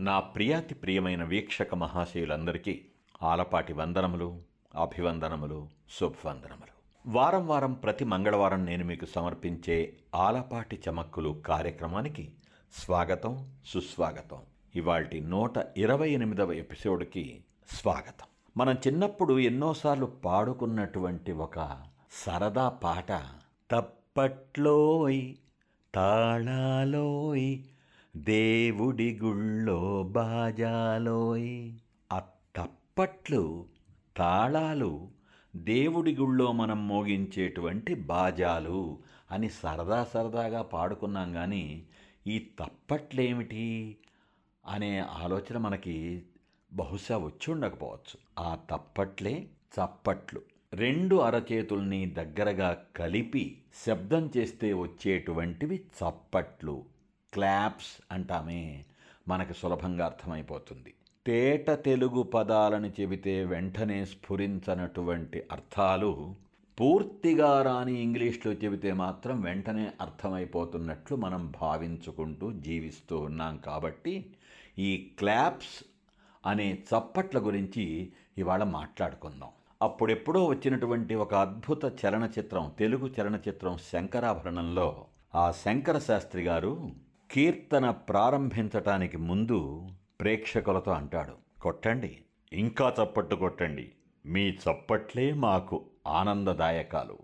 నా ప్రియాతి ప్రియమైన వీక్షక మహాశయులందరికీ ఆలపాటి వందనములు అభివందనములు శుభవందనములు. వారం వారం ప్రతి మంగళవారం నేను మీకు సమర్పించే ఆలపాటి చమక్కులు కార్యక్రమానికి స్వాగతం సుస్వాగతం. ఇవాల్టి నూట ఇరవై ఎనిమిదవ ఎపిసోడ్కి స్వాగతం. మనం చిన్నప్పుడు ఎన్నోసార్లు పాడుకున్నటువంటి ఒక సరదా పాట తప్పట్లోయ్ తాళాలోయ్ దేవుడి గుళ్ళో బాజాలోయ్. ఆ తప్పట్లు తాళాలు దేవుడి గుళ్ళో మనం మోగించేటువంటి బాజాలు అని సరదా సరదాగా పాడుకున్నాం కానీ ఈ తప్పట్లేమిటి అనే ఆలోచన మనకి బహుశా వచ్చి ఉండకపోవచ్చు. ఆ తప్పట్లే చప్పట్లు. రెండు అరచేతుల్ని దగ్గరగా కలిపి శబ్దం చేస్తే వచ్చేటువంటివి చప్పట్లు. క్లాప్స్ అంటామే మనకు సులభంగా అర్థమైపోతుంది. తేట తెలుగు పదాలని చెబితే వెంటనే స్ఫురించనటువంటి అర్థాలు పూర్తిగా రాని ఇంగ్లీష్లో చెబితే మాత్రం వెంటనే అర్థమైపోతున్నట్లు మనం భావించుకుంటూ జీవిస్తూ ఉన్నాం కాబట్టి ఈ క్లాప్స్ అనే చప్పట్ల గురించి ఇవాళ మాట్లాడుకుందాం. అప్పుడెప్పుడో వచ్చినటువంటి ఒక అద్భుత చలనచిత్రం తెలుగు చలనచిత్రం శంకరాభరణంలో ఆ శంకర శాస్త్రి గారు కీర్తన ప్రారంభించటానికి ముందు ప్రేక్షకులతో అంటాడు కొట్టండి ఇంకా చప్పట్టు కొట్టండి. మీ చప్పట్లే మాకు ఆనందదాయకాలు.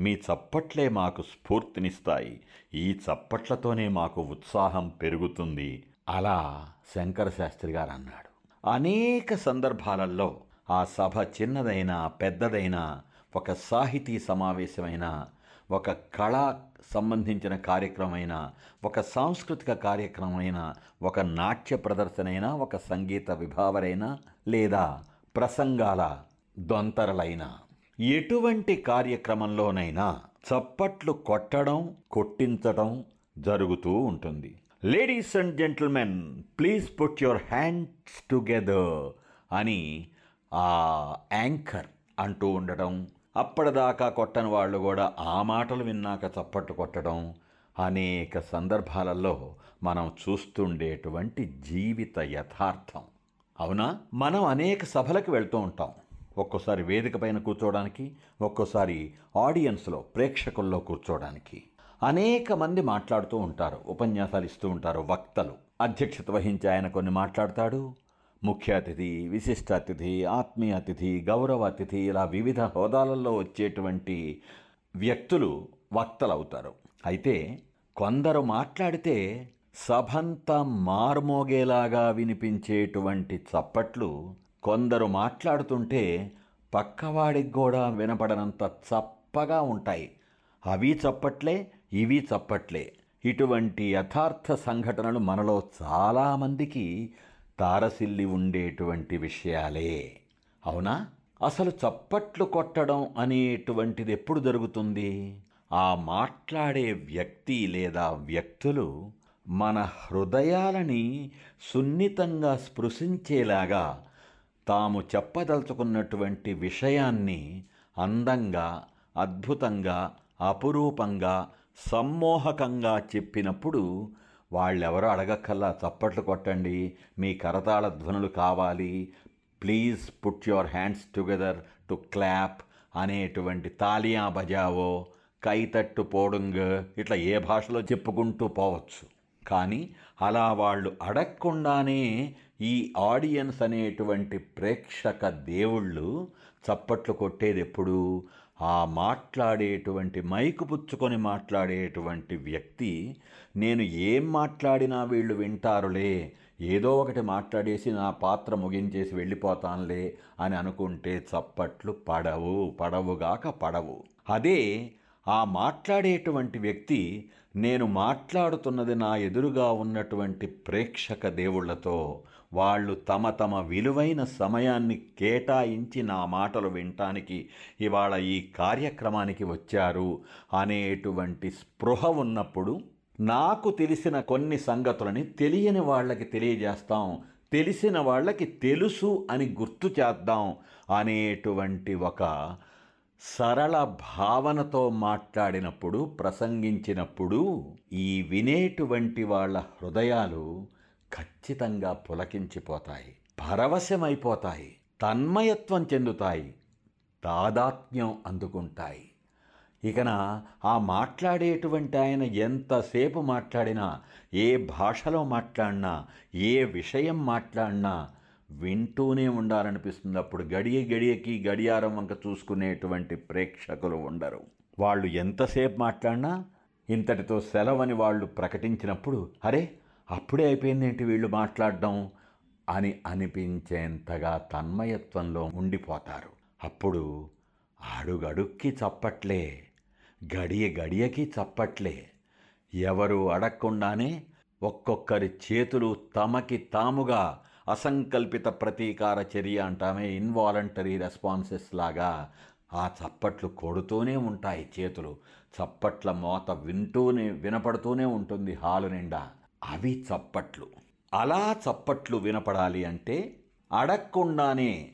మీ చప్పట్లే మాకు స్ఫూర్తినిస్తాయి. ఈ చప్పట్లతోనే మాకు ఉత్సాహం పెరుగుతుంది. అలా శంకర శాస్త్రి గారు అన్నాడు. అనేక సందర్భాలలో ఆ సభ చిన్నదైనా పెద్దదైనా ఒక సాహితీ సమావేశమైన ఒక కళా సంబంధించిన కార్యక్రమమైన ఒక సాంస్కృతిక కార్యక్రమమైన ఒక నాట్య ప్రదర్శనైనా ఒక సంగీత విభావరైనా లేదా ప్రసంగాల దొంతరలైనా. ఎటువంటి కార్యక్రమంలోనైనా చప్పట్లు కొట్టడం కొట్టించడం జరుగుతూ ఉంటుంది. Ladies and gentlemen please put your hands together అని ఆ యాంకర్ అంటూ ఉండడం అప్పటిదాకా కొట్టని వాళ్ళు కూడా ఆ మాటలు విన్నాక చప్పట్లు కొట్టడం అనేక సందర్భాలలో మనం చూస్తుండేటువంటి జీవిత యథార్థం. అవునా? మనం అనేక సభలకు వెళ్తూ ఉంటాం. ఒక్కోసారి వేదిక పైన కూర్చోవడానికి ఒక్కోసారి ఆడియన్స్లో ప్రేక్షకుల్లో కూర్చోవడానికి. అనేక మంది మాట్లాడుతూ ఉంటారు ఉపన్యాసాలు ఇస్తూ ఉంటారు వక్తలు. అధ్యక్షత వహించి ఆయన కొన్ని మాట్లాడతాడు. ముఖ్య అతిథి విశిష్ట అతిథి ఆత్మీయ అతిథి గౌరవ అతిథి ఇలా వివిధ హోదాలలో వచ్చేటువంటి వ్యక్తులు వక్తలవుతారు. అయితే కొందరు మాట్లాడితే సభంతా మార్మోగేలాగా వినిపించేటువంటి చప్పట్లు కొందరు మాట్లాడుతుంటే పక్కవాడికి కూడా వినపడనంత చప్పగా ఉంటాయి. అవి చప్పట్లే ఇవి చప్పట్లే. ఇటువంటి యథార్థ సంఘటనలు మనలో చాలామందికి తారసిల్లి ఉండేటువంటి విషయాలే. అవునా? అసలు చప్పట్లు కొట్టడం అనేటువంటిది ఎప్పుడు జరుగుతుంది? ఆ మాట్లాడే వ్యక్తి లేదా వ్యక్తులు మన హృదయాలని సున్నితంగా స్పృశించేలాగా తాము చెప్పదలుచుకున్నటువంటి విషయాన్ని అందంగా అద్భుతంగా అపురూపంగా సమ్మోహకంగా చెప్పినప్పుడు వాళ్ళెవరో అడగక్కల్లా చప్పట్లు కొట్టండి. మీ కరతాళ ధ్వనులు కావాలి. Please put your hands together to clap అనేటువంటి తాలియా బజావో కైతట్టు పోడుంగ్ ఇట్లా ఏ భాషలో చెప్పుకుంటూ పోవచ్చు. కానీ అలా వాళ్ళు అడగకుండానే ఈ ఆడియన్స్ అనేటువంటి ప్రేక్షక దేవుళ్ళు చప్పట్లు కొట్టేది ఎప్పుడు ఆ మాట్లాడేటువంటి మైకు పుచ్చుకొని మాట్లాడేటువంటి వ్యక్తి నేను ఏం మాట్లాడినా వీళ్ళు వింటారులే ఏదో ఒకటి మాట్లాడేసి నా పాత్ర ముగించేసి వెళ్ళిపోతానులే అని అనుకుంటే చప్పట్లు పడవు పడవుగాక పడవు. అదే ఆ మాట్లాడేటువంటి వ్యక్తి నేను మాట్లాడుతున్నది నా ఎదురుగా ఉన్నటువంటి ప్రేక్షక దేవుళ్ళతో వాళ్ళు తమ తమ విలువైన సమయాన్ని కేటాయించి నా మాటలు వినటానికి ఇవాళ ఈ కార్యక్రమానికి వచ్చారు. అనేటువంటి స్పృహ ఉన్నప్పుడు నాకు తెలిసిన కొన్ని సంగతులని తెలియని వాళ్ళకి తెలియజేస్తాం. తెలిసిన వాళ్ళకి తెలుసు అని గుర్తు చేద్దాం అనేటువంటి ఒక సరళ భావనతో మాట్లాడినప్పుడు ప్రసంగించినప్పుడు ఈ వినేటువంటి వాళ్ళ హృదయాలు ఖచ్చితంగా పులకించిపోతాయి పరవశమైపోతాయి తన్మయత్వం చెందుతాయి తాదాత్మ్యం అందుకుంటాయి. ఇకన ఆ మాట్లాడేటువంటి ఆయన ఎంతసేపు మాట్లాడినా ఏ భాషలో మాట్లాడినా ఏ విషయం మాట్లాడినా వింటూనే ఉండాలనిపిస్తుంది అప్పుడు గడియ గడియకి గడియారం వంక చూసుకునేటువంటి ప్రేక్షకులు ఉండరు. వాళ్ళు ఎంతసేపు మాట్లాడినా ఇంతటితో సెలవని వాళ్ళు ప్రకటించినప్పుడు అరే అప్పుడే అయిపోయిందేంటి వీళ్ళు మాట్లాడడం? అని అనిపించేంతగా తన్మయత్వంలో ఉండిపోతారు. అప్పుడు అడుగడుక్కి చప్పట్లే గడియ గడియకి చప్పట్లే. ఎవరు అడగకుండానే ఒక్కొక్కరి చేతులు తమకి తాముగా అసంకల్పిత ప్రతీకార చర్య అంటామే ఇన్వాలంటరీ రెస్పాన్సెస్ లాగా ఆ చప్పట్లు కొడుతూనే ఉంటాయి చేతులు. చప్పట్ల మోత వింటూనే వినపడుతూనే ఉంటుంది హాలు నిండా. అవి చప్పట్లు. అలా చప్పట్లు వినపడాలి అంటే అడగకుండానే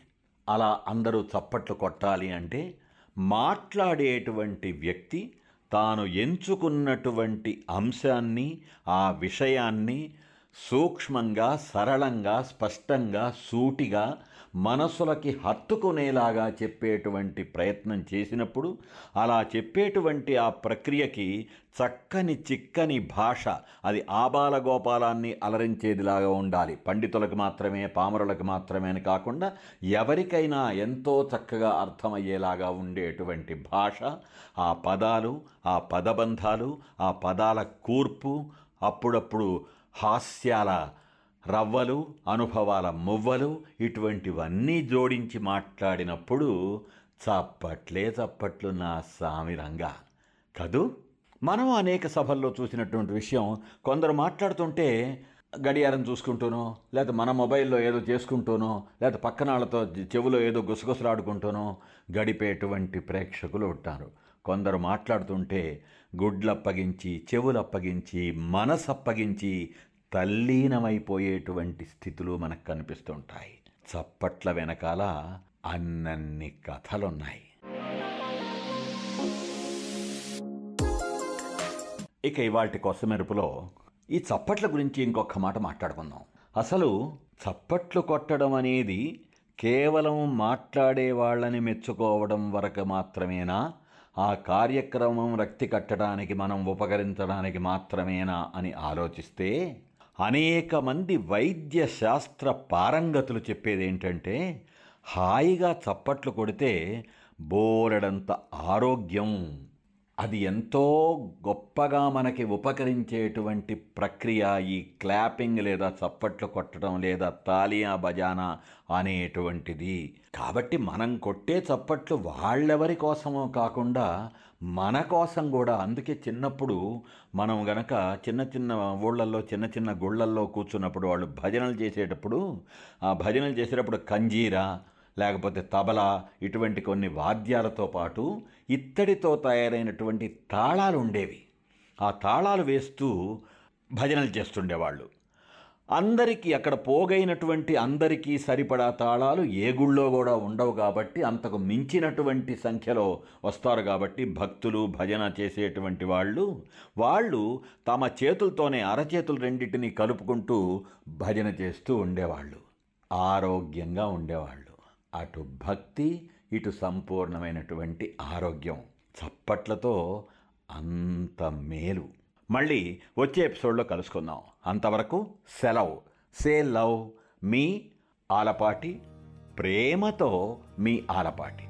అలా అందరూ చప్పట్లు కొట్టాలి అంటే మాట్లాడేటువంటి వ్యక్తి తాను ఎంచుకున్నటువంటి అంశాన్ని ఆ విషయాన్ని సూక్ష్మంగా సరళంగా స్పష్టంగా సూటిగా మనసులకి హత్తుకునేలాగా చెప్పేటువంటి ప్రయత్నం చేసినప్పుడు అలా చెప్పేటువంటి ఆ ప్రక్రియకి చక్కని చిక్కని భాష అది ఆబాల గోపాలాన్ని అలరించేదిలాగా ఉండాలి. పండితులకు మాత్రమే పామరులకు మాత్రమే కాకుండా ఎవరికైనా ఎంతో చక్కగా అర్థమయ్యేలాగా ఉండేటువంటి భాష ఆ పదాలు ఆ పదబంధాలు ఆ పదాల కూర్పు అప్పుడప్పుడు హాస్యాల రవ్వలు అనుభవాల మువ్వలు ఇటువంటివన్నీ జోడించి మాట్లాడినప్పుడు చప్పట్లే చప్పట్లు నా సామి రంగా. కదూ? మనం అనేక సభల్లో చూసినటువంటి విషయం కొందరు మాట్లాడుతుంటే గడియారం చూసుకుంటూనో లేదా మన మొబైల్లో ఏదో చేసుకుంటూనో లేదా పక్కనాళ్ళతో చెవులో ఏదో గుసగుసలాడుకుంటూనో గడిపేటువంటి ప్రేక్షకులు ఉంటారు. కొందరు మాట్లాడుతుంటే గుడ్లప్పగించి చెవులప్పగించి మనసప్పగించి తల్లీనమైపోయేటువంటి స్థితులు మనకు కనిపిస్తుంటాయి. చప్పట్ల వెనకాల అన్నన్ని కథలున్నాయి. ఇక ఇవాటి కొసమెరుపులో ఈ చప్పట్ల గురించి ఇంకొక మాట మాట్లాడుకుందాం. అసలు చప్పట్లు కొట్టడం అనేది కేవలం మాట్లాడే వాళ్ళని మెచ్చుకోవడం వరకు మాత్రమేనా? ఆ కార్యక్రమం రక్తి కట్టడానికి మనం ఉపకరించడానికి మాత్రమేనా అని ఆలోచిస్తే అనేక మంది వైద్య శాస్త్ర పారంగతులు చెప్పేది ఏంటంటే హాయిగా చప్పట్లు కొడితే బోలెడంత ఆరోగ్యం. అది ఎంతో గొప్పగా మనకి ఉపకరించేటువంటి ప్రక్రియ ఈ క్లాపింగ్ లేదా చప్పట్లు కొట్టడం లేదా తాలియా బజానా అనేటువంటిది. కాబట్టి మనం కొట్టే చప్పట్లు వాళ్ళెవరి కోసమో కాకుండా మన కోసం కూడా. అందుకే చిన్నప్పుడు మనం గనక చిన్న చిన్న ఊళ్ళల్లో చిన్న చిన్న గుళ్ళల్లో కూర్చున్నప్పుడు వాళ్ళు భజనలు చేసేటప్పుడు ఆ భజనలు చేసేటప్పుడు కంజీరా లేకపోతే తబలా ఇటువంటి కొన్ని వాద్యాలతో పాటు ఇత్తడితో తయారైనటువంటి తాళాలు ఉండేవి. ఆ తాళాలు వేస్తూ భజనలు చేస్తుండేవాళ్ళు. అందరికీ అక్కడ పోగైనటువంటి అందరికీ సరిపడా తాళాలు ఏ గుళ్ళో కూడా ఉండవు కాబట్టి అంతకు మించినటువంటి సంఖ్యలో వస్తారు కాబట్టి భక్తులు భజన చేసేటువంటి వాళ్ళు వాళ్ళు తమ చేతులతోనే అరచేతులు రెండింటిని కలుపుకుంటూ భజన చేస్తూ ఉండేవాళ్ళు. ఆరోగ్యంగా ఉండేవాళ్ళు. అటు భక్తి ఇటు సంపూర్ణమైనటువంటి ఆరోగ్యం. చప్పట్లతో అంత మేలు. మళ్ళీ వచ్చే ఎపిసోడ్లో కలుసుకుందాం. అంతవరకు సెలవు. సే లవ్ మీ ఆలపాటి ప్రేమతో మీ ఆలపాటి.